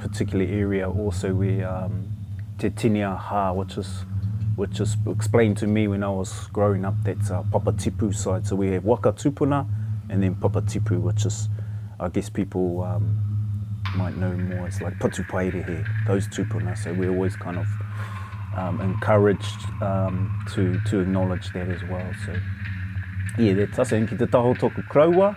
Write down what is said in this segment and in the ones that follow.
particular area also we um, Te Tinia Ha, which is which was explained to me when I was growing up, that's uh, Papa Tipu side. So we have Waka Tupuna and then Papa Tipu, which is, I guess people um, might know more, it's like Patupairehe, those Tupuna. So we always kind of um, encouraged um, to, to acknowledge that as well. So, yeah, that's us. Enki te taho toku kraua,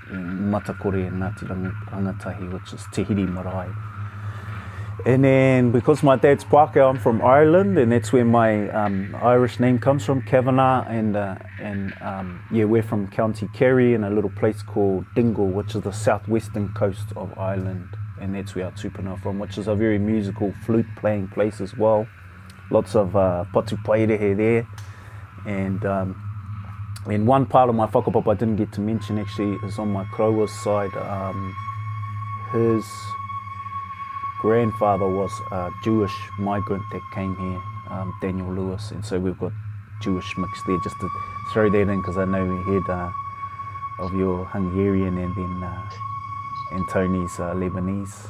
matakore ngā tiranga angatahi, which is Tehiri Marae. And then, because my dad's Pākehā, I'm from Ireland, and that's where my um, Irish name comes from, Kavanagh, and, uh, and um, yeah, we're from County Kerry in a little place called Dingle, which is the southwestern coast of Ireland, and that's where our tūpuna are from, which is a very musical flute-playing place as well. Lots of uh, potu there, and um, and one part of my whakapapa I didn't get to mention actually is on my Crowa's side. Um, his grandfather was a Jewish migrant that came here, um, Daniel Lewis, and so we've got Jewish mix there just to throw that in because I know we had uh, of your Hungarian and then uh, and Tony's uh, Lebanese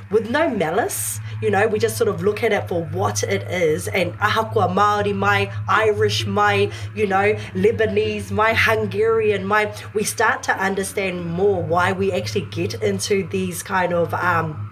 with no malice, you know, we just sort of look at it for what it is, and ahakua Māori my Irish my you know, Lebanese my Hungarian my. we start to understand more why we actually get into these these kind of um,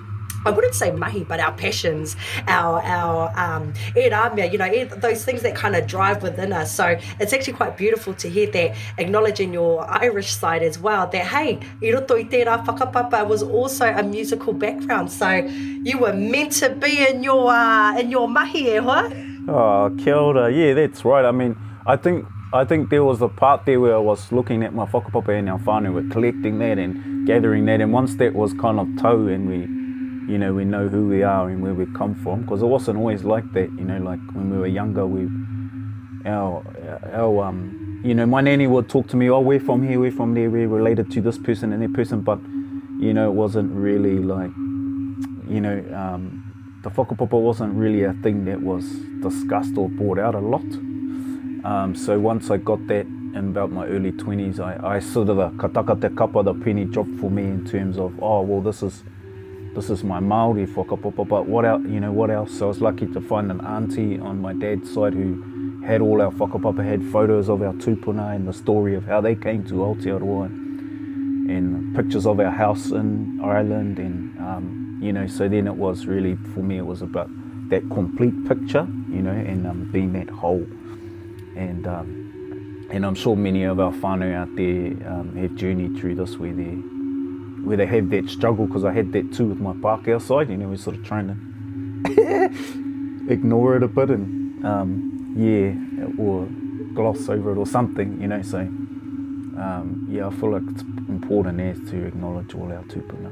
I wouldn't say mahi, but our passions, our our um, amya, you know, those things that kind of drive within us. So it's actually quite beautiful to hear that, acknowledging your Irish side as well. That hey, Irutoi Tera Whakapapa was also a musical background, so you were meant to be in your uh, in your mahi, eh, huh? Oh, kia ora. Yeah, that's right. I mean, I think I think there was a part there where I was looking at my whakapapa and our whānau were collecting that and gathering that and once that was kind of tau and we you know we know who we are and where we come from because it wasn't always like that you know like when we were younger we our our um you know my nanny would talk to me oh we're from here we're from there we're related to this person and that person but you know it wasn't really like you know um the whakapapa wasn't really a thing that was discussed or brought out a lot Um, so once I got that in about my early 20s, I, I sort of, a kataka te kapa, the penny job for me in terms of, oh, well, this is, this is my Māori whakapapa, but what else, you know, what else? So I was lucky to find an auntie on my dad's side who had all our whakapapa, had photos of our tūpuna and the story of how they came to Aotearoa and, and pictures of our house in Ireland and, um, you know, so then it was really, for me, it was about that complete picture, you know, and um, being that whole and um, and I'm sure many of our whānau out there um, had journeyed through this where they where they have that struggle because I had that too with my park outside you know we sort of trying to ignore it a bit and um, yeah or gloss over it or something you know so um, yeah I feel like it's important as to acknowledge all our tūpuna.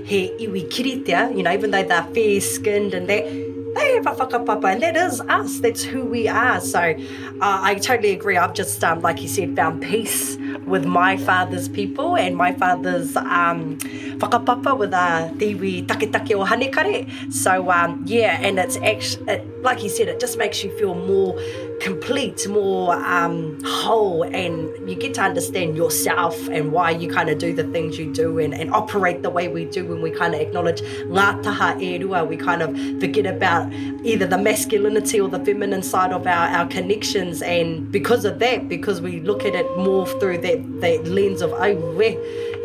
he iwi kiritea, you know, even though they're fair-skinned and that, hey, Rafaka Papa, and that is us. That's who we are. So uh, I totally agree. I've just, um, like you said, found peace with my father's people and my father's um, whakapapa with a uh, tiwi taketake o hanekare. So, um, yeah, and it's actually, it, like you said, it just makes you feel more complete, more um, whole, and you get to understand yourself and why you kind of do the things you do and, and operate the way we do when we kind of acknowledge la e rua. We kind of forget about either the masculinity or the feminine side of our, our connections, and because of that, because we look at it more through that that lens of oh we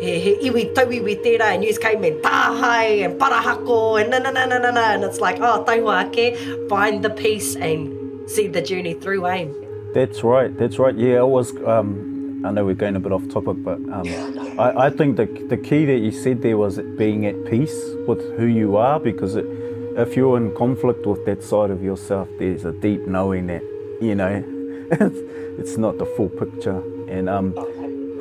he, he iwi tawi we tera and news came in tahai and parahako and na na na na na na and it's like oh tai ake find the peace and see the journey through aim eh? that's right that's right yeah I was um I know we're going a bit off topic but um I, I think the the key that you said there was being at peace with who you are because it if you're in conflict with that side of yourself, there's a deep knowing that, you know, it's, it's not the full picture. And um,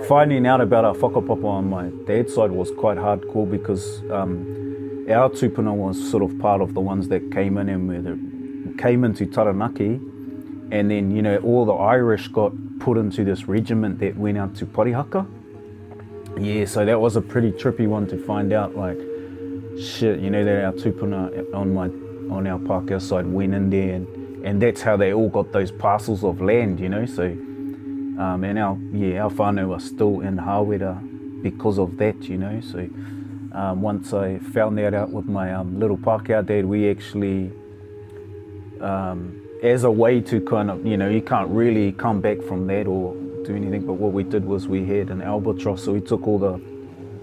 finding out about our whakapapa on my dad's side was quite hardcore because um, our tupuna was sort of part of the ones that came in and were came into Taranaki and then, you know, all the Irish got put into this regiment that went out to Parihaka. Yeah, so that was a pretty trippy one to find out, like, shit, you know, that our tupuna on my on our Pākehā side went in there and, and that's how they all got those parcels of land, you know, so um, uh, and our yeah our whānau are still in Hawera because of that you know so um, once I found that out with my um, little Pākehā dad we actually um, as a way to kind of you know you can't really come back from that or do anything but what we did was we had an albatross so we took all the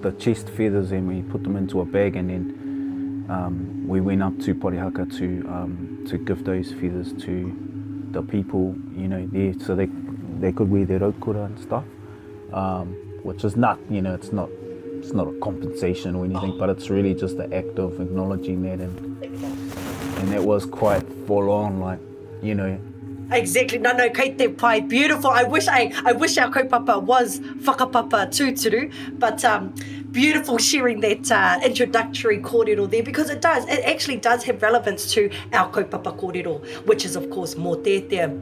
the chest feathers and we put them into a bag and then um, we went up to Parihaka to um, to give those feathers to the people you know there so they they could wear their okura and stuff, um, which is not, you know, it's not, it's not a compensation or anything, but it's really just the act of acknowledging that, and and that was quite full on, like, you know. Exactly, no, no, Kate, te pai, beautiful. I wish I, I wish our kaupapa was whakapapa tūturu, but um, beautiful sharing that uh, introductory kōrero there because it does, it actually does have relevance to our kaupapa kōrero, which is of course mō tētea.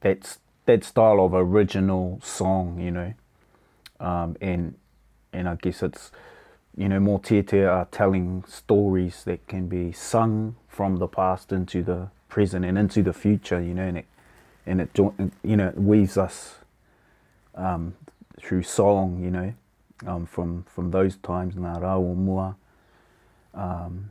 that that style of original song, you know, um, and and I guess it's you know more tete are telling stories that can be sung from the past into the present and into the future, you know, and it and it you know weaves us. Um, through song, you know, um, from from those times, ngā rā o mua, um,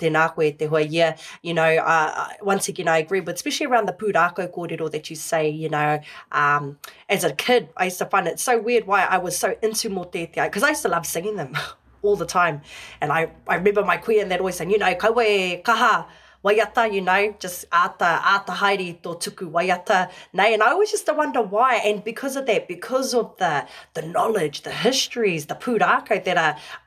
tēnā koe te hoa, yeah, you know, uh, uh, once again, I agree with, especially around the pūrākau kōrero that you say, you know, um, as a kid, I used to find it so weird why I was so into mō tētia, because I used to love singing them all the time, and I, I remember my queen that always saying, you know, kaua kaha, waiata, you know, just āta, āta haere tō tuku waiata, nei, and I always just to wonder why, and because of that, because of the the knowledge, the histories, the pūrākau that are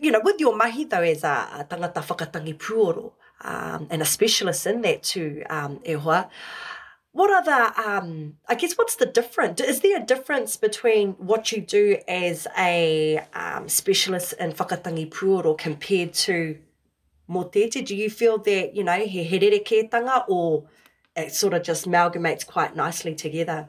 you know with your mahi though as a, tangata whakatangi puoro um and a specialist in that too um e hoa, what are the um i guess what's the difference is there a difference between what you do as a um, specialist in whakatangi puro compared to motete do you feel that you know he he herere ketanga or it sort of just amalgamates quite nicely together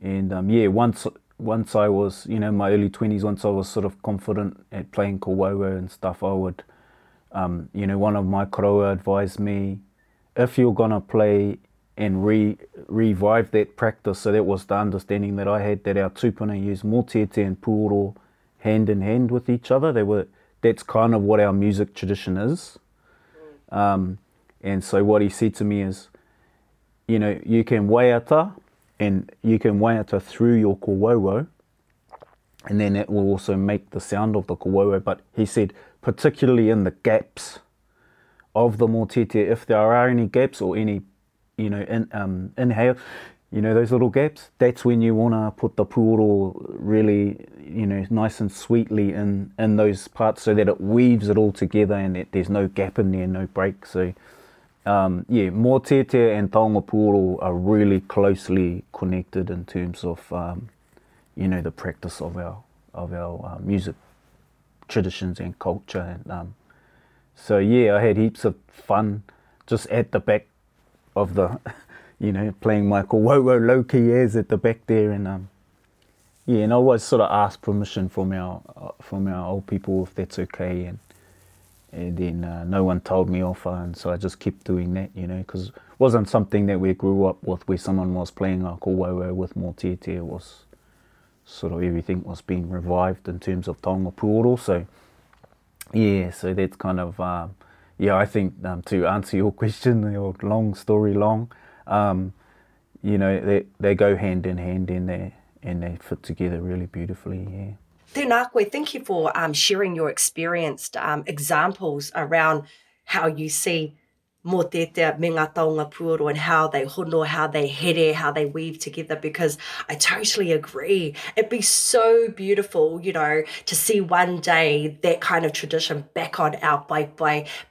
and um, yeah, once once I was, you know, my early 20s, once I was sort of confident at playing kawawa and stuff, I would, um, you know, one of my koroa advised me, if you're going to play and re revive that practice. So that was the understanding that I had that our tupuna used motete and puoro hand in hand with each other. They were that's kind of what our music tradition is. Um, and so what he said to me is, you know, you can waiata and you can waiata through your kowowo and then it will also make the sound of the kowowo. But he said, particularly in the gaps of the motete, if there are any gaps or any you know, in, um, inhale, you know, those little gaps, that's when you want to put the puoro really, you know, nice and sweetly in, in those parts so that it weaves it all together and that there's no gap in there, no break. So, um, yeah, mō tete and taonga puoro are really closely connected in terms of, um, you know, the practice of our, of our uh, music traditions and culture. And, um, so, yeah, I had heaps of fun just at the back of the, you know, playing Michael Whoa Loki is at the back there, and um, yeah, and I always sort of ask permission from our uh, from our old people if that's okay, and and then uh, no one told me off, uh, and so I just kept doing that, you know, because wasn't something that we grew up with where someone was playing Michael Wowo with Mortete was sort of everything was being revived in terms of Tonga Puoro, so yeah, so that's kind of. Um, yeah, I think um, to answer your question, your long story long, um, you know, they, they go hand in hand in there and they fit together really beautifully, yeah. Tēnā koe, thank you for um, sharing your experienced um, examples around how you see mō tētea me ngā taonga pūro and how they hono, how they here, how they weave together because I totally agree. It'd be so beautiful, you know, to see one day that kind of tradition back on our bai bai,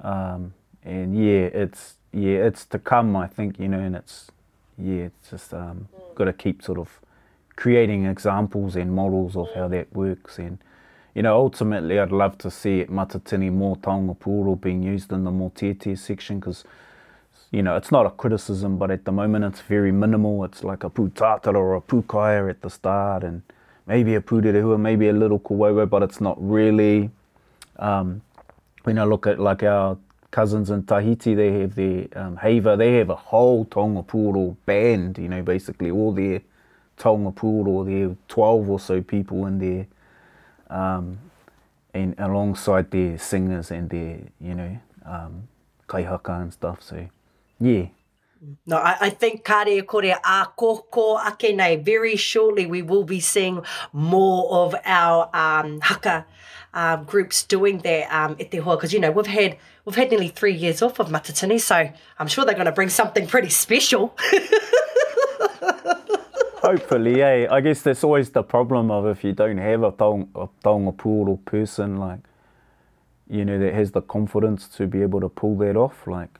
Um, and yeah, it's yeah, it's to come. I think you know, and it's yeah, it's just um, mm. got to keep sort of creating examples and models of how mm. that works and. You know, ultimately, I'd love to see Matatini more taonga pūro being used in the more section because you know, it's not a criticism, but at the moment it's very minimal. It's like a putatara or a pukaya at the start, and maybe a puterehua, maybe a little kawewe, but it's not really. Um, when I look at like our cousins in Tahiti, they have their um, Hava, they have a whole Tonga Puro band, you know, basically all their Tonga Puro, their 12 or so people in there, um, and alongside their singers and their, you know, um, kaihaka and stuff, so yeah. No, I, I think kare e kore a koko ake nei. Very shortly we will be seeing more of our um, haka um, groups doing that um, e te hoa. Because, you know, we've had we've had nearly three years off of Matatini, so I'm sure they're going to bring something pretty special. Hopefully, eh? I guess that's always the problem of if you don't have a tonga a puro person, like, you know, that has the confidence to be able to pull that off, like,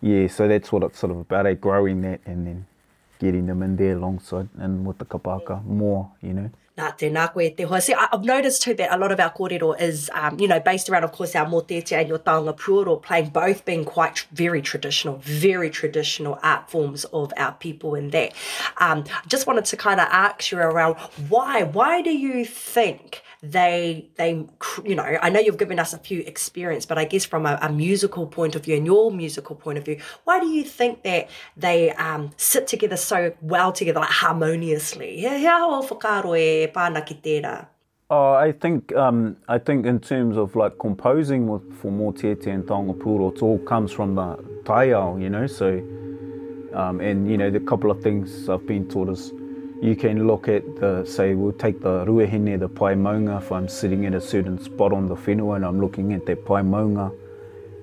yeah, so that's what it's sort of about, eh, growing that and then getting them in there alongside and with the kapaka more, you know. Nā tēnā koe te hoa. See, I've noticed too that a lot of our kōrero is, um, you know, based around, of course, our motete and your taonga puoro playing, both being quite tr very traditional, very traditional art forms of our people in that. Um, just wanted to kind of ask you around why, why do you think they they you know i know you've given us a few experience but i guess from a, a musical point of view and your musical point of view why do you think that they um, sit together so well together like harmoniously oh, i think um, i think in terms of like composing with, for more tete and tongapuro it all comes from the taiao you know so um, and you know the couple of things i've been taught is You can look at the, say, we'll take the ruahine, the pai maunga, if I'm sitting in a certain spot on the whenua and I'm looking at that pai maunga,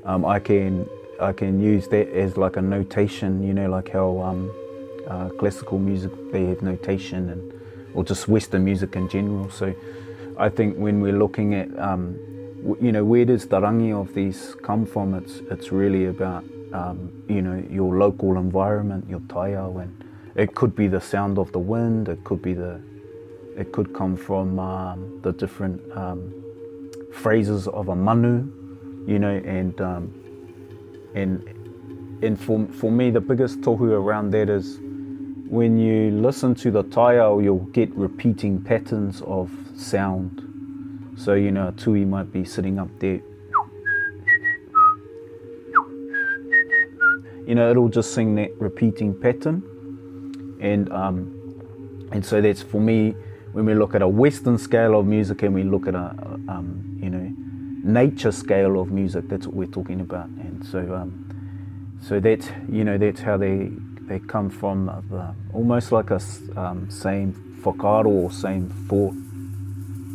um, I, can, I can use that as like a notation, you know, like how um, uh, classical music, they have notation, and or just Western music in general. So I think when we're looking at, um, you know, where does the rangi of these come from, it's, it's really about, um, you know, your local environment, your taiao, and, It could be the sound of the wind. It could be the. It could come from um, the different um, phrases of a manu, you know, and um, and and for for me the biggest tohu around that is when you listen to the tile, you'll get repeating patterns of sound. So, you know, a tui might be sitting up there. You know, it'll just sing that repeating pattern and um, and so that's for me when we look at a Western scale of music and we look at a, a um, you know nature scale of music. That's what we're talking about, and so um, so that's you know that's how they they come from uh, the, almost like a um, same whakaro or same thought,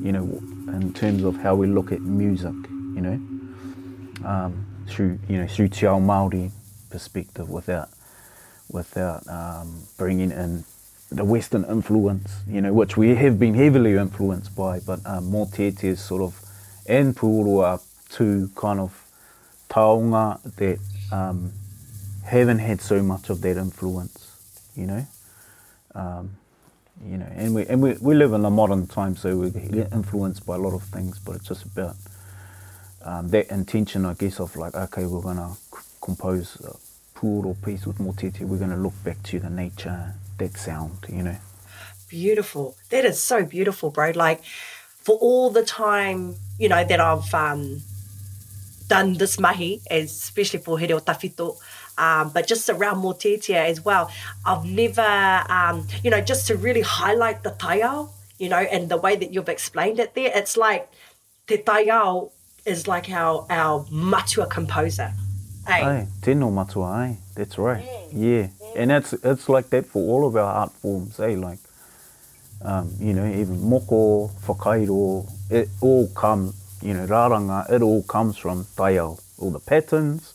you know, in terms of how we look at music, you know, um, through you know through te ao Maori perspective without without um, bringing in the Western influence, you know, which we have been heavily influenced by, but um, more te sort of and Pūrua are two kind of taonga that um, haven't had so much of that influence, you know. Um, you know, and we and we, we live in a modern time, so we're influenced by a lot of things, but it's just about um, that intention, I guess, of like, okay, we're gonna c- compose uh, or piece with motete, we're going to look back to the nature, that sound, you know. Beautiful. That is so beautiful, bro. Like, for all the time, you know, that I've um, done this mahi, especially for Hereo Tafito, um, but just around Motetia as well, I've never, um, you know, just to really highlight the taiao, you know, and the way that you've explained it there, it's like te taiao is like our, our matua composer Ai. ai tino matua ai. That's right. Ai. Yeah. Ai. And it's it's like that for all of our art forms, eh? Like, um, you know, even moko, whakairo, it all come, you know, raranga, it all comes from taiao. All the patterns,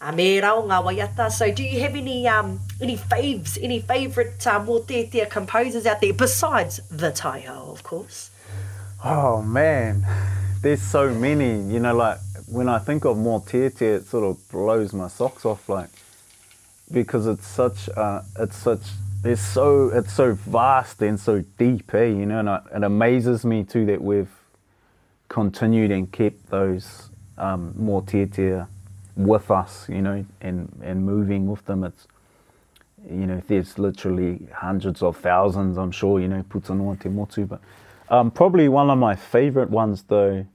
a uh, me rao ngā waiata. So do you have any um any faves, any favourite uh, more composers out there besides the Taiho, of course? Oh man, there's so many. You know, like when I think of Mortier, it sort of blows my socks off, like because it's such, uh, it's such, it's so, it's so vast and so deep, eh? You know, and I, it amazes me too that we've continued and kept those um, Mortier with us, you know, and and moving with them. It's you know, there's literally hundreds of thousands, I'm sure, you know, Putanoa Te Motu, but Um, probably one of my favorite ones, though,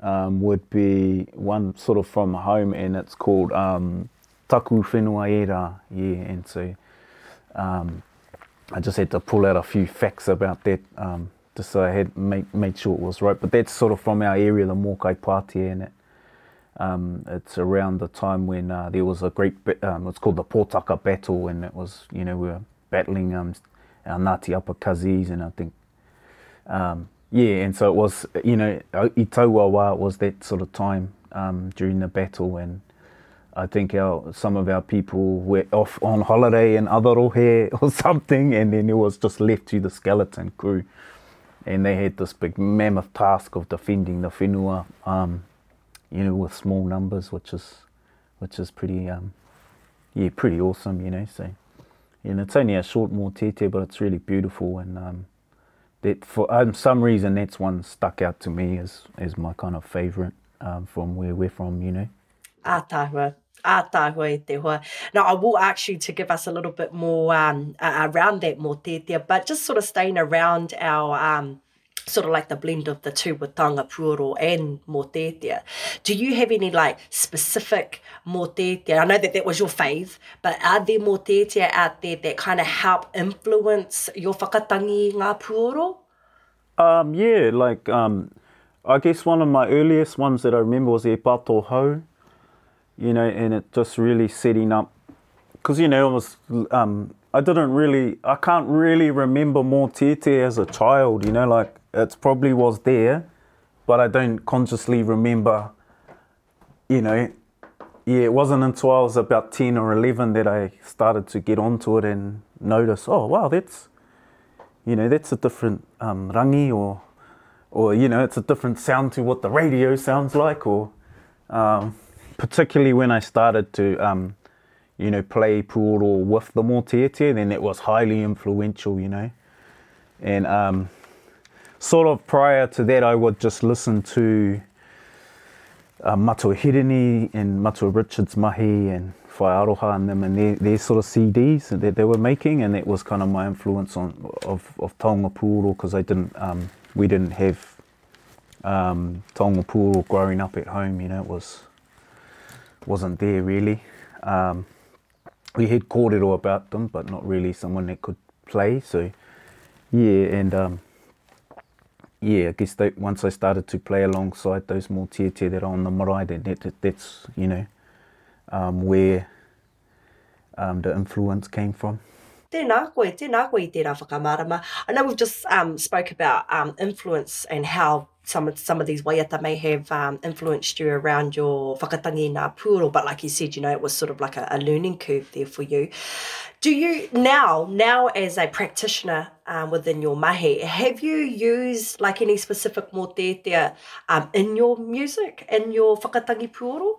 um, would be one sort of from home, and it's called um, Taku Whenua Era. Yeah, and so um, I just had to pull out a few facts about that, um, just so I had make, made sure it was right. But that's sort of from our area, the Mokai Party, in it. Um, it's around the time when uh, there was a great, um, it's called the Portaka Battle, and it was, you know, we were battling um, our Ngāti Apakazis, and I think um, yeah, and so it was, you know, i wā wā was that sort of time um, during the battle when I think our, some of our people were off on holiday in Adarohe or something and then it was just left to the skeleton crew and they had this big mammoth task of defending the whenua, um, you know, with small numbers, which is, which is pretty, um, yeah, pretty awesome, you know, so, and it's only a short more tete, but it's really beautiful and, um, for um, some reason, that's one stuck out to me as as my kind of favorite um, from where we're from, you know. Atahua. Now, I will ask you to give us a little bit more um, around that more detail, but just sort of staying around our um, sort of like the blend of the two with tanga puro and motetia. Do you have any like specific motetia? I know that that was your fave, but are there motetia out there that kind of help influence your whakatangi ngā puoro? Um, yeah, like um, I guess one of my earliest ones that I remember was e pato hau, you know, and it just really setting up, because you know, it was um, I didn't really, I can't really remember more te as a child, you know, like it probably was there, but I don't consciously remember, you know, yeah, it wasn't until I was about 10 or 11 that I started to get onto it and notice, oh, wow, that's, you know, that's a different um, rangi or, or, you know, it's a different sound to what the radio sounds like or, um, particularly when I started to, um, you know, play pool or with the Mōtete, then it was highly influential, you know. And um, sort of prior to that, I would just listen to uh, Matua Hirini and Matua Richards Mahi and Whai Aroha and them and their, their sort of CDs that they were making, and that was kind of my influence on of, of Tonga Pūro because I didn't um, we didn't have um, Tonga Pūro growing up at home, you know, it was, wasn't there really. Um, we had it kōrero about them, but not really someone that could play. So, yeah, and um, yeah, I guess they, once I started to play alongside those more tier tier that on the marae, that, that, that, that's, you know, um, where um, the influence came from. Tēnā koe, tēnā koe i tērā whakamārama. I know we've just um, spoke about um, influence and how some of, some of these waiata may have um, influenced you around your whakatangi nā puro, but like you said, you know, it was sort of like a, a learning curve there for you. Do you, now, now as a practitioner um, within your mahi, have you used like any specific mō um, in your music, in your whakatangi puro?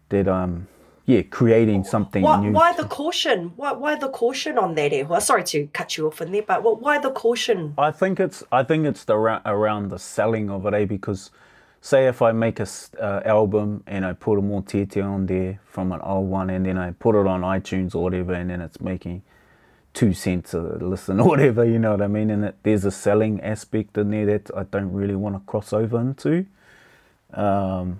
that um yeah creating something why, new. Why the caution? Why why the caution on that? Well, sorry to cut you off in there, but why the caution? I think it's I think it's the around the selling of it, eh? Because say if I make a uh, album and I put a more tete on there from an old one, and then I put it on iTunes or whatever, and then it's making two cents a listen or whatever, you know what I mean? And it, there's a selling aspect in there that I don't really want to cross over into. Um,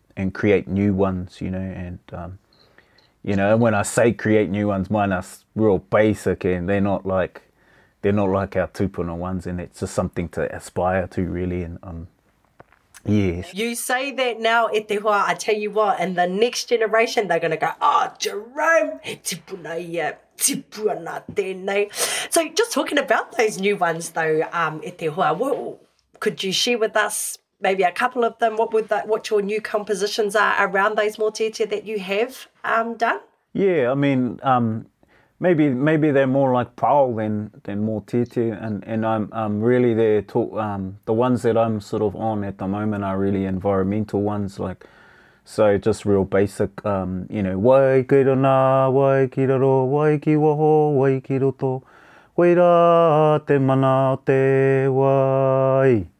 and create new ones, you know, and um, you know, when I say create new ones, mine are real basic, and they're not like they're not like our tupuna ones, and it's just something to aspire to really, and um, Yes. You say that now, e I tell you what, in the next generation, they're going to go, oh, Jerome, he So just talking about those new ones though, um, e what, could you share with us maybe a couple of them? What would that, what your new compositions are around those more that you have um, done? Yeah, I mean, um, maybe maybe they're more like pau than than Mōtete, and and I'm i'm really there. Talk um the ones that I'm sort of on at the moment are really environmental ones, like so just real basic um you know Waikirona, Waikiraro, Waiki Waho, Waikiroto, Waira te mana o te wai.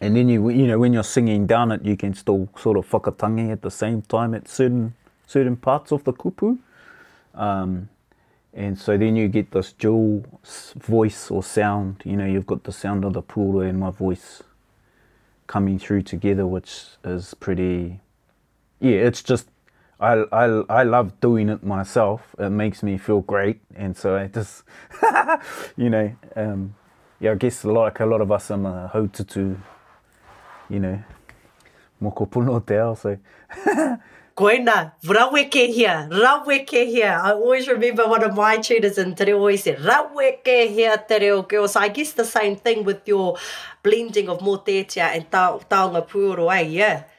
and then, you, you know, when you're singing down it, you can still sort of whakatangi at the same time at certain, certain parts of the kupu. Um, And so then you get this dual voice or sound. You know, you've got the sound of the pūra and my voice coming through together, which is pretty. Yeah, it's just I I I love doing it myself. It makes me feel great, and so I just you know um, yeah, I guess like a lot of us, I'm a hotutu, you know, moko puno te ao, so. Koina, raweke here, raweke here. I always remember one of my tutors in Te always said, raweke here Te Reo girl. So I guess the same thing with your blending of motetia and ta taonga pūoro, eh? Yeah.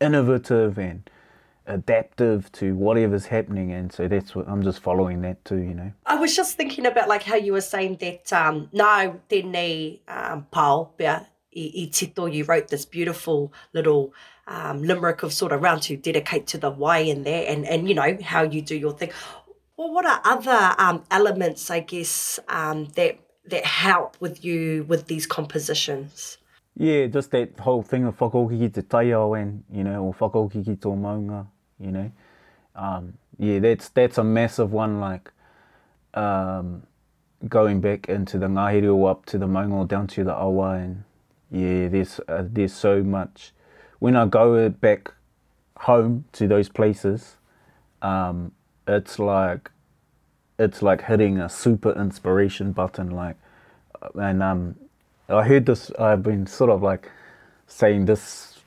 innovative and adaptive to whatever's happening, and so that's what I'm just following that too, you know. I was just thinking about like how you were saying that, um, no, then um, Paul, yeah. I, I you wrote this beautiful little um, limerick of sort of round to dedicate to the why in there and, and you know how you do your thing. Well, what are other um, elements, I guess, um, that that help with you with these compositions? Yeah, just that whole thing of whakaokiki te taiao and, you know, or whakaokiki tō maunga, you know. Um, yeah, that's that's a massive one, like, um, going back into the ngahere or up to the maunga or down to the awa and, yeah, there's, uh, there's so much. When I go back home to those places, um, it's like it's like hitting a super inspiration button like and um i heard this i've been sort of like saying this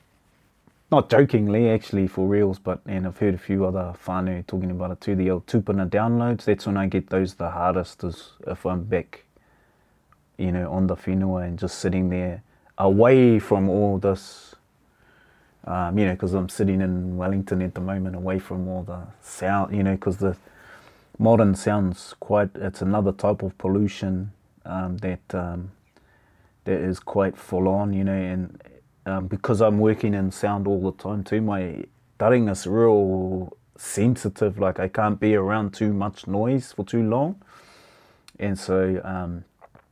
not jokingly actually for reals but and i've heard a few other whānau talking about it too the old tupuna downloads that's when i get those the hardest is if i'm back you know on the whenua and just sitting there away from all this um, you know, because I'm sitting in Wellington at the moment, away from all the sound. You know, because the modern sounds quite. It's another type of pollution um, that um, that is quite full on. You know, and um, because I'm working in sound all the time too, my daring is real sensitive. Like I can't be around too much noise for too long, and so um,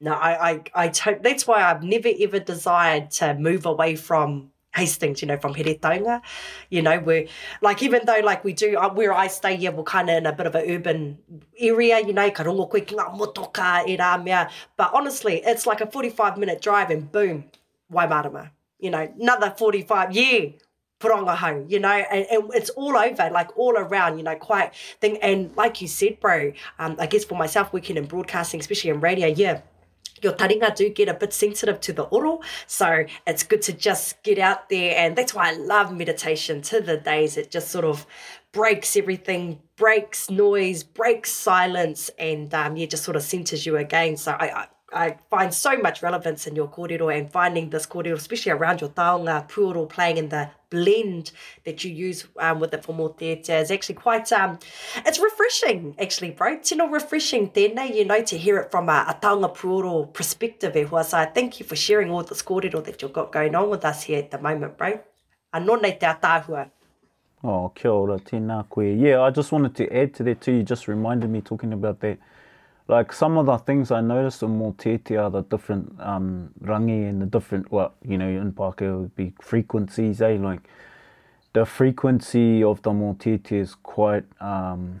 no I I, I that's why I've never ever desired to move away from Hastings, you know, from Heretaunga, you know, we like, even though, like, we do, uh, where I stay, yeah, we're kind of in a bit of a urban area, you know, ka rongo quick ki ngā motoka, e rā mea, but honestly, it's like a 45 minute drive and boom, Waimarama, you know, another 45, yeah, poronga hau, you know, and, and, it's all over, like, all around, you know, quite thing, and like you said, bro, um, I guess for myself, working in broadcasting, especially in radio, yeah, your taringa do get a bit sensitive to the oro. So it's good to just get out there. And that's why I love meditation to the days. It just sort of breaks everything, breaks noise, breaks silence, and um, yeah, just sort of centers you again. So I, I I find so much relevance in your kōrero and finding this kōrero, especially around your taonga, pūoro playing in the blend that you use um, with it for more theatre is actually quite um, it's refreshing actually, bro. know, refreshing then uh, you know, to hear it from a, a taonga perspective e So I thank you for sharing all this kōrero that you've got going on with us here at the moment, bro. Anō te atāhua. Oh, kia ora, tēnā koe. Yeah, I just wanted to add to that too. You just reminded me talking about that. like some of the things I noticed in Motete are the different um, rangi and the different, well, you know, in Pākehā would be frequencies, eh? Like the frequency of the Motete is quite, um,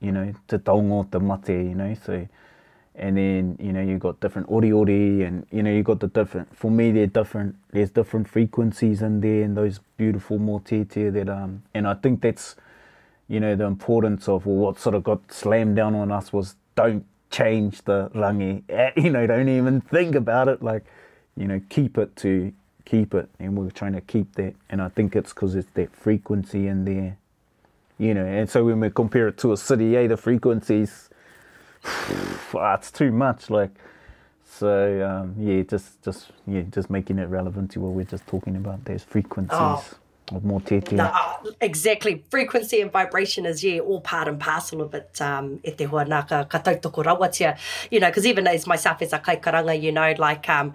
you know, te taongo, te mate, you know, so, and then, you know, you've got different ori-ori, and, you know, you've got the different, for me, they're different, there's different frequencies in there, and those beautiful motete that, um, and I think that's, you know, the importance of well, what sort of got slammed down on us was don't change the rangi, you know, don't even think about it, like, you know, keep it to, keep it and we're trying to keep that and i think it's because it's that frequency in there you know and so when we compare it to a city yeah the frequencies that's ah, it's too much like so um, yeah just just yeah just making it relevant to what we're just talking about there's frequencies oh, the, uh, exactly. Frequency and vibration is, yeah, all part and parcel of it. Um, e te huanaka, ka tautoko rawatia. You know, because even as myself as a kaikaranga, you know, like, um,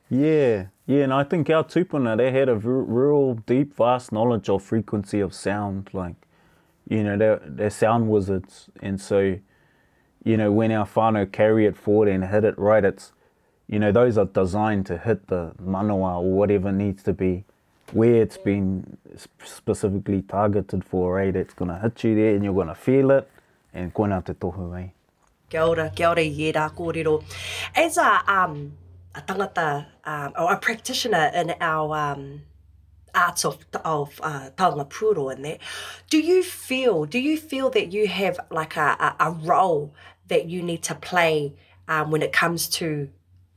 Yeah, yeah, and I think our tupuna, eh, they had a real deep, vast knowledge of frequency of sound, like, you know, they're, they're sound wizards. And so, you know, when our whānau carry it forward and hit it right, it's, you know, those are designed to hit the manawa or whatever needs to be where it's been specifically targeted for, right? It's going to hit you there and you're going to feel it. And koina te tohu, eh? Kia ora, kia ora i he rā kōrero. As a, um, a tangata, um, or a practitioner in our um, arts of, of uh, taonga pūro in that, do you feel, do you feel that you have like a, a, a role that you need to play um, when it comes to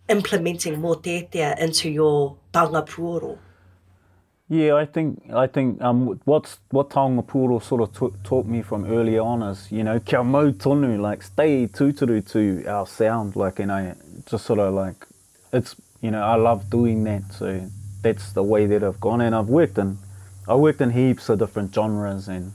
implementing more tētea into your taonga pūro? Yeah, I think I think um, what's what Taonga Puro sort of taught me from early on is you know kia mau tonu, like stay tūturu to our sound, like you know just sort of like it's you know I love doing that, so that's the way that I've gone and I've worked in I worked in heaps of different genres and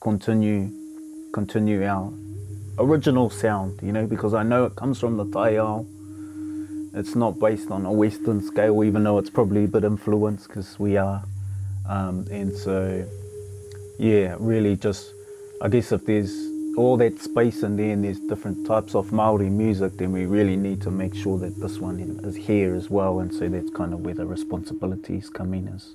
continue continue our original sound. You know, because I know it comes from the Taiao. It's not based on a Western scale, even though it's probably a bit influenced because we are Um, and so, yeah, really just, I guess if there's all that space in there there's different types of Maori music, then we really need to make sure that this one is here as well. And so that's kind of where the responsibilities come in is,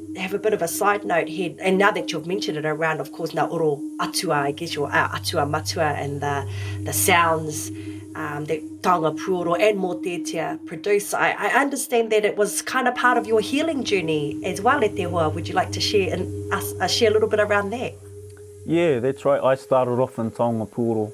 have a bit of a side note here, and now that you've mentioned it around, of course, now oro atua, I guess, your uh, atua matua and the, the sounds um, that Tonga Puoro and Motetia produce. I, I understand that it was kind of part of your healing journey as well, Te Hua. Would you like to share and uh, share a little bit around that? Yeah, that's right. I started off in Tongapuro.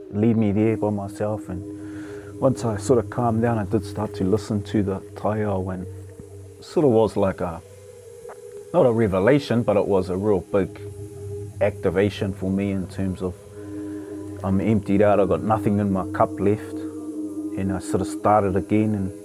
leave me there by myself and once I sort of calmed down, I did start to listen to the taiao and sort of was like a, not a revelation, but it was a real big activation for me in terms of I'm emptied out, I've got nothing in my cup left. And I sort of started again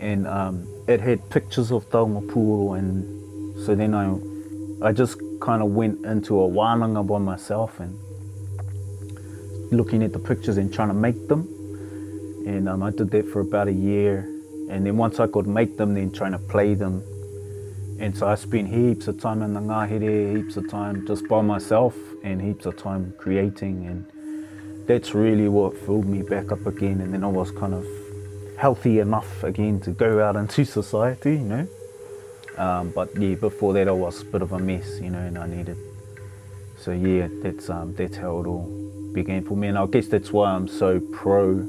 And um, it had pictures of Taumapuro. And so then I, I just kind of went into a wananga by myself and looking at the pictures and trying to make them. And um, I did that for about a year. And then once I could make them, then trying to play them. And so I spent heaps of time in the ngahere, heaps of time just by myself and heaps of time creating and that's really what filled me back up again and then I was kind of healthy enough again to go out into society, you know. Um, but yeah, before that I was a bit of a mess, you know, and I needed. So yeah, that's um, that's how it all began for me, and I guess that's why I'm so pro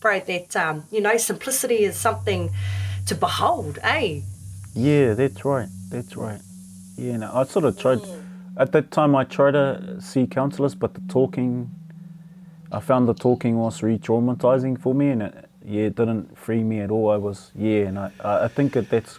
bro, that, um, you know, simplicity is something to behold, eh? Yeah, that's right. That's right. Yeah, and I sort of tried, hmm. at that time, I tried to see counselors, but the talking, I found the talking was re traumatizing for me and it, yeah, it didn't free me at all. I was, yeah, and I, I think that that's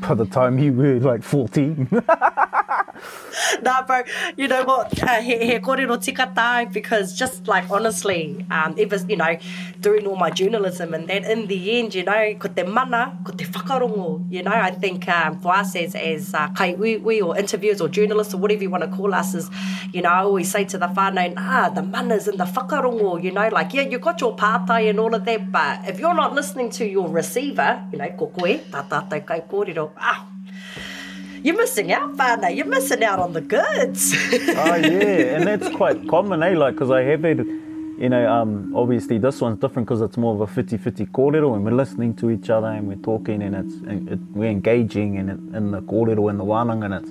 by the time you were like 14 nah, bro. You know what? Uh, he, he kōrero tika tai because just like honestly, um, it was you know, doing all my journalism and then in the end, you know, ko te mana, ko te whakarongo. You know, I think um, for us as as uh, kai or interviewers or journalists or whatever you want to call us is, you know, I always say to the whānau, ah, the mana's and the whakarongo. You know, like yeah, you got your pātai and all of that, but if you're not listening to your receiver, you know, ko koe, tā tātou kai kōrero, ah, you're missing out, Fana. You're missing out on the goods. oh yeah, and that's quite common, eh? Like, because I have had, you know, um, obviously this one's different because it's more of a 50-50 kōrero and we're listening to each other and we're talking and it's and it, we're engaging and in, in the cordial and the wānanga and it's,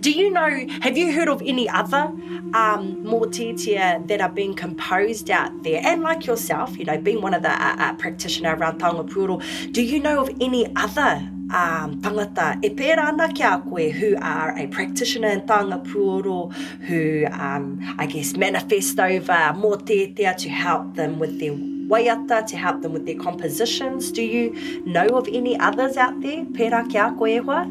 Do you know, have you heard of any other um, mōtitia that are being composed out there? And like yourself, you know, being one of the uh, uh, practitioner around Tangapuro, do you know of any other um, tangata e pērā ana koe who are a practitioner in Tangapuro who um, I guess manifest over more to help them with their waiata, to help them with their compositions. Do you know of any others out there? Pērā kia koe hoa?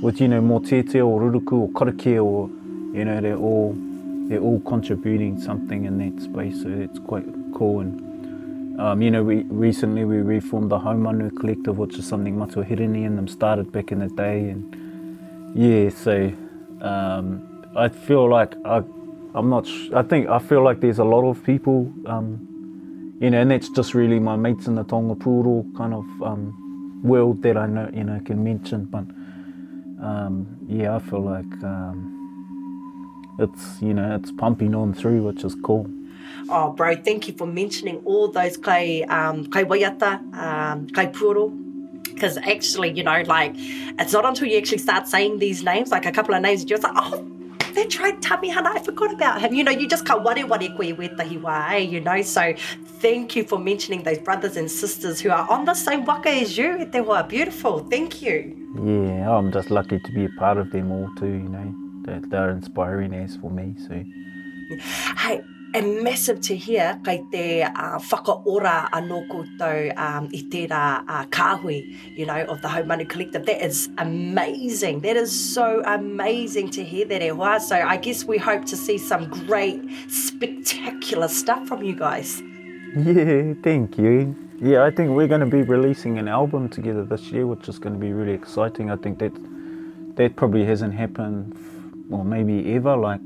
which you know more tete or ruruku or karakia or you know they're all they're all contributing something in that space so it's quite cool and um, you know we recently we reformed the home homeanu collective which is something much Matua hidden in them started back in the day and yeah so um, I feel like I I'm not I think I feel like there's a lot of people um, you know and that's just really my mates in the Tonga Puro kind of um, world that I know you know can mention but um, yeah, I feel like um, it's you know it's pumping on through, which is cool. Oh, bro, thank you for mentioning all those kai um, kai waiata, um, puro. Because actually, you know, like, it's not until you actually start saying these names, like a couple of names, you're just like, oh, they tried tummy hunter. I forgot about him. You know, you just can't ware ware koe with the hiwai, you know. So thank you for mentioning those brothers and sisters who are on the same waka as you. They are beautiful. Thank you. Yeah, I'm just lucky to be a part of them all too, you know. They're, they're inspiring as for me, so. Hey, e massive to hear kai te uh, whakaora anō koutou um, i tērā uh, kāhui, you know, of the home money Collective. That is amazing. That is so amazing to hear that, e hoa. So I guess we hope to see some great, spectacular stuff from you guys. Yeah, thank you. Yeah, I think we're going to be releasing an album together this year, which is going to be really exciting. I think that that probably hasn't happened, or maybe ever, like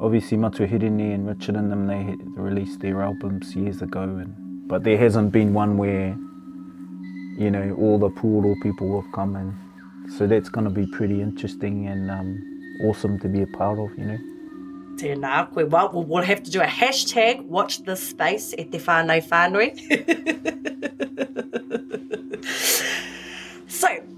obviously Matuhirini and Richard and them they released their albums years ago and but there hasn't been one where you know all the Puro people have come and so that's going to be pretty interesting and um, awesome to be a part of you know Tēnā koe. Well, we'll have to do a hashtag watch this space at Te Whānau Whānui. so,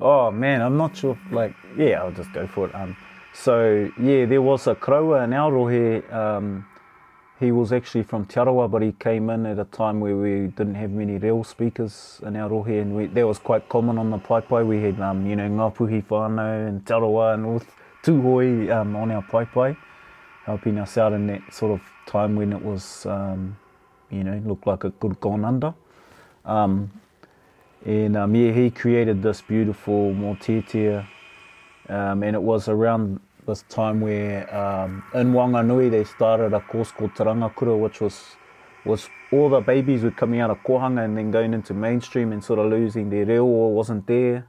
Oh man, I'm not sure. Like, yeah, I'll just go for it. Um, So yeah, there was a Krowa in Aorohe. Um, he was actually from Te Arawa, but he came in at a time where we didn't have many real speakers in Aorohe, and we, that was quite common on the Pai Pai. We had um, you know Ngapuhi Fano and Te Arawa and North Tuhoi um, on our Pai Pai, helping us out in that sort of time when it was um, you know looked like it could gone under. Um, and um, yeah, he created this beautiful Motetea, um, and it was around this time where um, in Whanganui they started a course called Tarangakura, which was was all the babies were coming out of Kohanga and then going into mainstream and sort of losing their reo or wasn't there.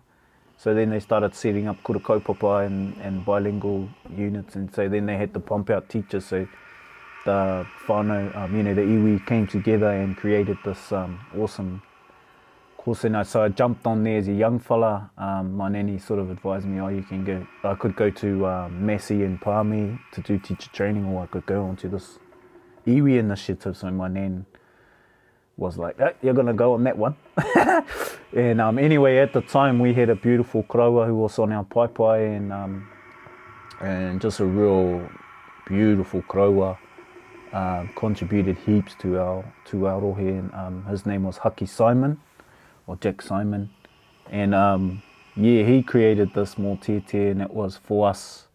So then they started setting up kura kaupapa and, and bilingual units and so then they had to pump out teachers so the whānau, um, you know, the iwi came together and created this um, awesome Also, I, so I jumped on there as a young fella. Um, my nanny sort of advised me, oh, you can go, I could go to uh, Massey and Palmy to do teacher training, or I could go on to this iwi initiative. So my nan was like, oh, you're going to go on that one. and um, anyway, at the time, we had a beautiful krawa who was on our pai pai, and, um, and just a real beautiful krawa. Uh, um, contributed heaps to our to our rohe and um, his name was Haki Simon or Jack Simon. And um, yeah, he created this small tier and it was for us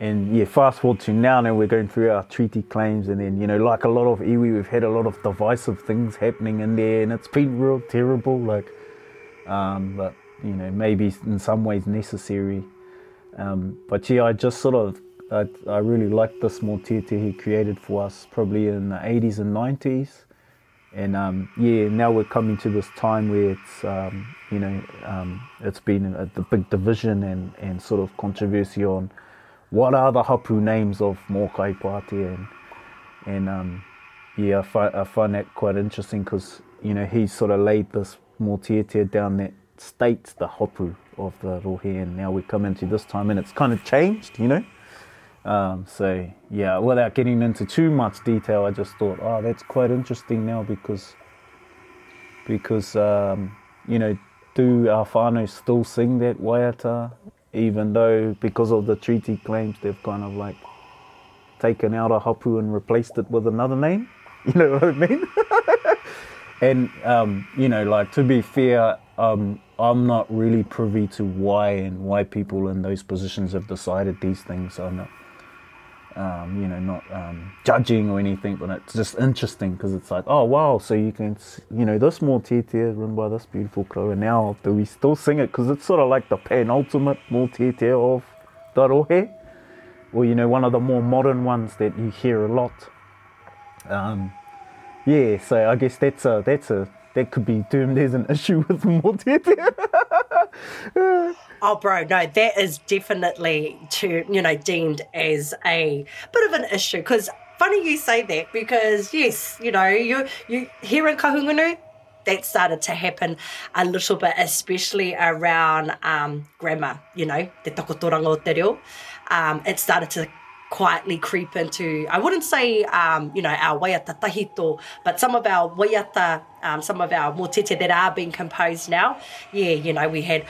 And yeah, fast forward to now, and we're going through our treaty claims, and then you know, like a lot of iwi, we've had a lot of divisive things happening in there, and it's been real terrible. Like, um, but you know, maybe in some ways necessary. Um, but yeah, I just sort of I, I really like this Mortete he created for us probably in the 80s and 90s. And um, yeah, now we're coming to this time where it's, um, you know, um, it's been a, the big division and, and sort of controversy on what are the hapu names of Mokai party And, and um, yeah, I find, I find that quite interesting because, you know, he sort of laid this Mōtietia down that states the hapu of the Rohe, and now we come into this time and it's kind of changed, you know? Um, so, yeah, without getting into too much detail, I just thought, oh, that's quite interesting now because, because um, you know, do our whānau still sing that waiata even though because of the treaty claims they've kind of like taken out a hapu and replaced it with another name. You know what I mean? and um, you know, like to be fair, um, I'm not really privy to why and why people in those positions have decided these things. i not um, you know, not um, judging or anything, but it's just interesting because it's like, oh wow, so you can, you know, this is written by this beautiful crow, and now do we still sing it? Because it's sort of like the penultimate Mortier of Darohe, or you know, one of the more modern ones that you hear a lot. Um, yeah, so I guess that's a that's a that could be termed as an issue with Motete. oh, bro, no, that is definitely to you know deemed as a bit of an issue because funny you say that because yes, you know you you here in Kahungunu that started to happen a little bit, especially around um, grammar, you know, the takotoranga o te reo. Um, it started to quietly creep into, I wouldn't say, um, you know, our waiata tahito, but some of our waiata, um, some of our motete that are being composed now. Yeah, you know, we had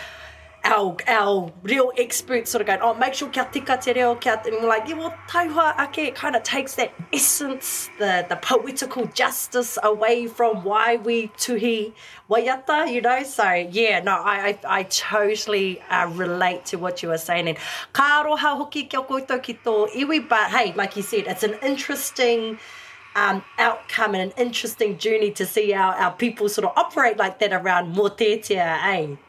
our, our real experts sort of going, oh, make sure kia tika te reo, kia te, and we're like, yeah, well, taiwha ake, it kind of takes that essence, the, the poetical justice away from why we tuhi waiata, you know? So, yeah, no, I, I, I totally uh, relate to what you were saying. And ka aroha hoki kia koutou ki tō iwi, but hey, like you said, it's an interesting um, outcome and an interesting journey to see our, our people sort of operate like that around mō tētia, eh?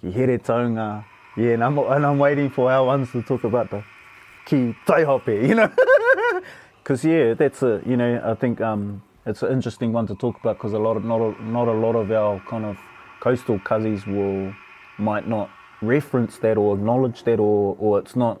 ki Here Taunga, yeah, and I'm, and I'm waiting for our ones to talk about the ki Taihapu, you know? Because, yeah, that's a, you know, I think, um, it's an interesting one to talk about because a lot of not a, not a lot of our kind of coastal cousins will might not reference that or acknowledge that or or it's not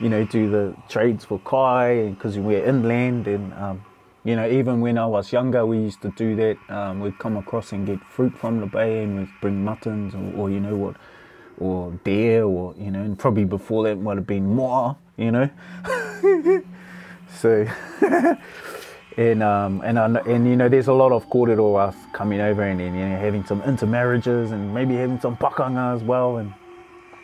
You know, do the trades for kai because we're inland, and um, you know, even when I was younger, we used to do that. Um, we'd come across and get fruit from the bay, and we'd bring muttons, or, or you know what, or deer, or you know, and probably before that might have been moa, you know. so. and um, and uh, and you know, there's a lot of kōrero coming over and, and you know, having some intermarriages and maybe having some pakanga as well, and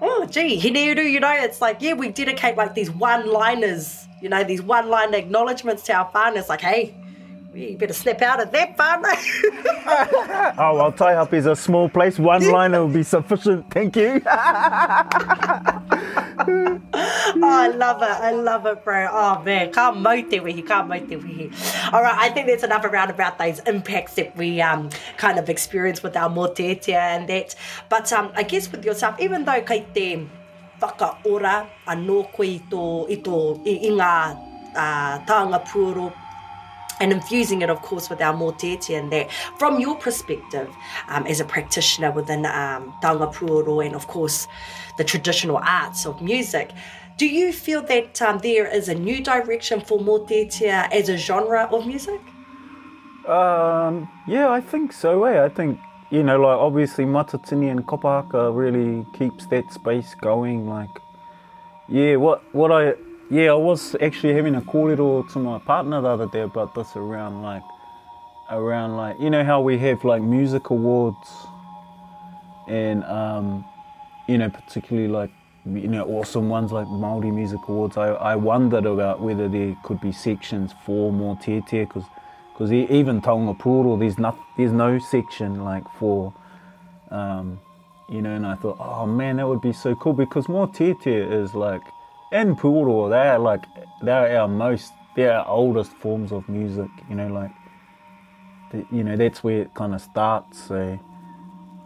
oh, gee, hineuru, you know, it's like, yeah, we dedicate like these one-liners, you know, these one line acknowledgements to our whānau. It's like, hey, you better snap out of that, partner. oh, well, tie up is a small place. One line will be sufficient. Thank you. oh, I love it. I love it, bro. Oh, man. Ka mau te wehi. Ka mau te wehi. All right. I think that's enough around about those impacts that we um, kind of experience with our motetia and that. But um, I guess with yourself, even though kei te whakaora anō koe i, tō, i, tō, i, i ngā uh, tānga puoro and infusing it, of course, with our more deity and that. From your perspective, um, as a practitioner within um, Puoro and, of course, the traditional arts of music, do you feel that um, there is a new direction for more as a genre of music? Um, yeah, I think so. Eh? I think, you know, like obviously Matatini and Kopaka really keeps that space going. Like, yeah, what, what I yeah, I was actually having a call corridor to my partner the other day about this around like, around like, you know how we have like music awards and, um, you know, particularly like, you know, awesome ones like Māori Music Awards. I, I wondered about whether there could be sections for more tier tier because because even Tonga Puro, there's not, there's no section like for, um, you know. And I thought, oh man, that would be so cool because more tier tier is like in Poodle, they're like they're our most they're our oldest forms of music. You know, like the, you know that's where it kind of starts. So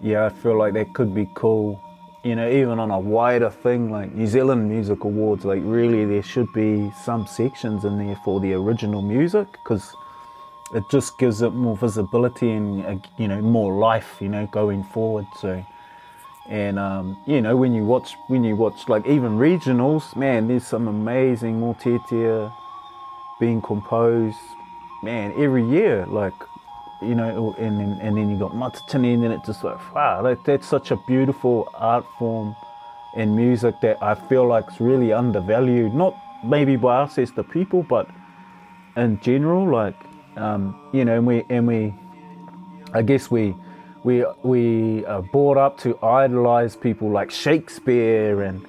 yeah, I feel like that could be cool. You know, even on a wider thing like New Zealand Music Awards, like really there should be some sections in there for the original music because it just gives it more visibility and uh, you know more life. You know, going forward. So and um, you know when you watch when you watch like even regionals, man, there's some amazing Motetia being composed, man, every year. Like you know, and then and then you got Matatini, and then just like wow, like that's such a beautiful art form and music that I feel like is really undervalued. Not maybe by us as the people, but in general, like um, you know, and we and we, I guess we we we are uh, brought up to idolize people like Shakespeare and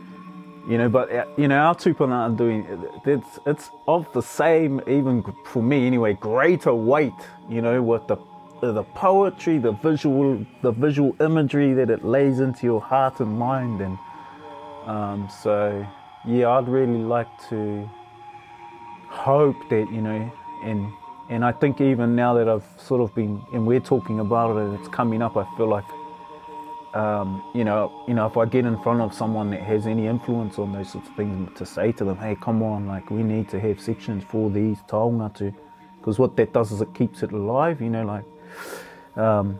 you know but uh, you know our tupan are doing it's it's of the same even for me anyway greater weight you know with the the poetry the visual the visual imagery that it lays into your heart and mind and um, so yeah i'd really like to hope that you know in And I think even now that I've sort of been, and we're talking about it and it's coming up, I feel like, um, you know, you know, if I get in front of someone that has any influence on those sorts of things to say to them, hey, come on, like we need to have sections for these taonga to, because what that does is it keeps it alive, you know, like, um,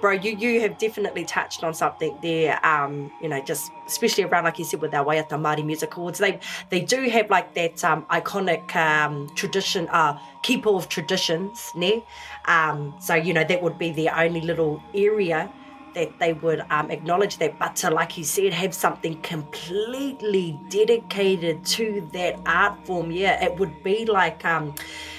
Bro, you you have definitely touched on something there. Um, you know, just especially around like you said with our the Māori music awards, they they do have like that um, iconic um, tradition, uh, keeper of traditions, ne? Um, so you know that would be their only little area that they would um, acknowledge that, but to, like you said, have something completely dedicated to that art form, yeah, it would be like. Um,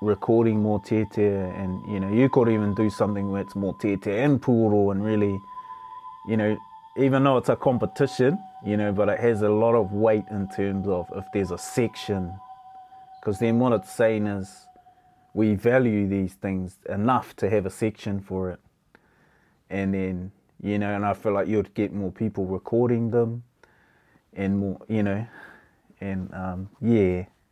recording more te and you know you could even do something where it's more te and puro and really you know even though it's a competition you know but it has a lot of weight in terms of if there's a section because then what it's saying is we value these things enough to have a section for it and then you know and i feel like you'd get more people recording them and more you know and um, yeah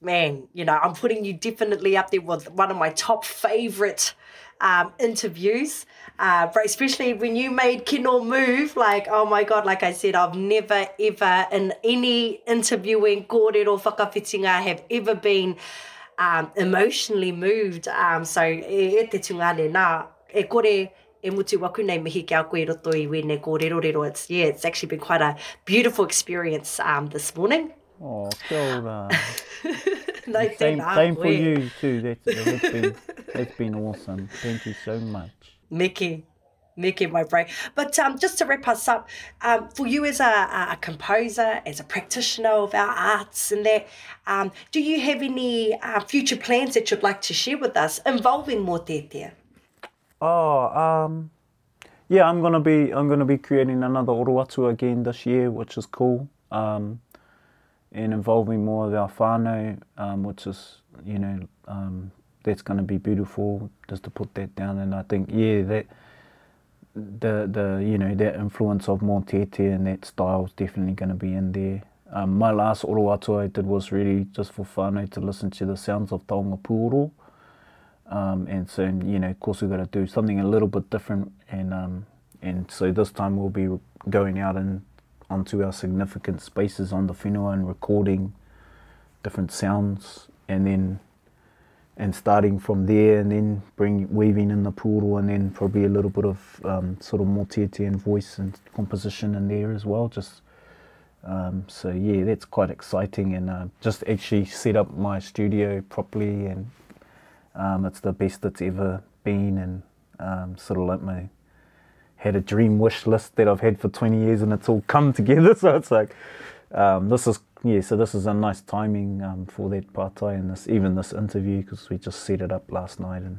man, you know, I'm putting you definitely up there with one of my top favorite um, interviews, uh, but especially when you made Kino move, like, oh my God, like I said, I've never ever in any interviewing fitting, I have ever been um, emotionally moved. Um, so e, te tungane nā, e kore e mutu waku nei mihi koe roto i wene kōrero rero. It's, yeah, it's actually been quite a beautiful experience um, this morning. Oh, so no, uh, same, ah, same for you too. That's, has been that's been awesome. Thank you so much, Mickey. Mickey, my brain. But um, just to wrap us up, um, for you as a, a, composer, as a practitioner of our arts and that, um, do you have any uh, future plans that you'd like to share with us involving more tetea? Oh, um, yeah, I'm gonna be I'm gonna be creating another Oruatu again this year, which is cool. Um, and involving more of our whānau, um, which is, you know, um, that's going to be beautiful just to put that down. And I think, yeah, that the the you know that influence of Montete and that style is definitely going to be in there. Um, my last oroato I did was really just for fun to listen to the sounds of Taonga Pūoro. Um, and so, you know, of course we've got to do something a little bit different. And um, and so this time we'll be going out and onto our significant spaces on the whenua and recording different sounds and then and starting from there and then bring weaving in the puro and then probably a little bit of um, sort of more and voice and composition in there as well just um, so yeah that's quite exciting and uh, just actually set up my studio properly and um, it's the best it's ever been and um, sort of like my had a dream wish list that I've had for 20 years and it's all come together. So it's like, um, this is, yeah, so this is a nice timing um, for that partai and this, even this interview because we just set it up last night and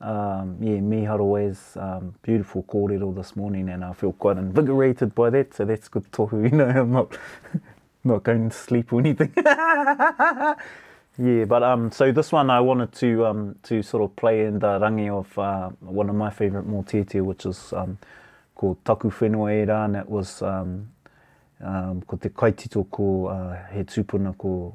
um, yeah, Miharu is um, beautiful kōrero this morning and I feel quite invigorated by that, so that's good tohu, you know, I'm not, not going to sleep or anything. yeah, but um, so this one I wanted to um, to sort of play in the rangi of uh, one of my favourite motete, which is um, called Taku Whenua Era, and it was um, um, ko te kaitito ko uh, he tūpuna ko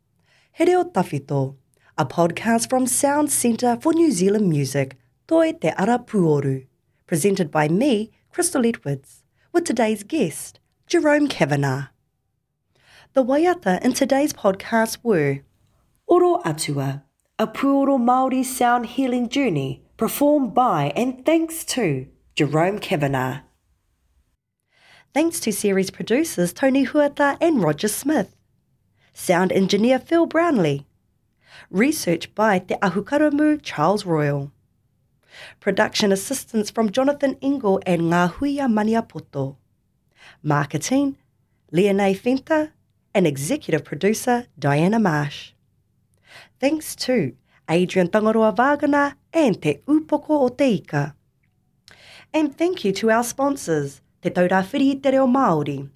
a podcast from Sound Centre for New Zealand Music, Toi Te presented by me, Crystal Edwards, with today's guest, Jerome Kavanagh. The waiata in today's podcast were Oro Atua, a Puoro Māori sound healing journey performed by and thanks to Jerome Kavanagh. Thanks to series producers Tony Huerta and Roger Smith. Sound engineer Phil Brownlee. Research by Te Ahukaramu Charles Royal. Production assistance from Jonathan Ingle and Ngahuia Maniapoto. Marketing, Leonay Fenta, and executive producer Diana Marsh. Thanks to Adrian Tangaroa Vagana and Te Upoko o And thank you to our sponsors – Te Taurafiri Te Reo Māori,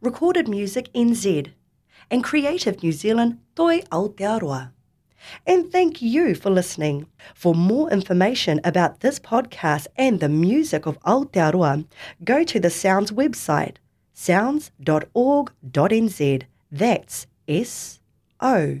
Recorded Music NZ, and Creative New Zealand Toi Aotearoa. And thank you for listening. For more information about this podcast and the music of Aotearoa, go to the Sounds website, sounds.org.nz. That's S O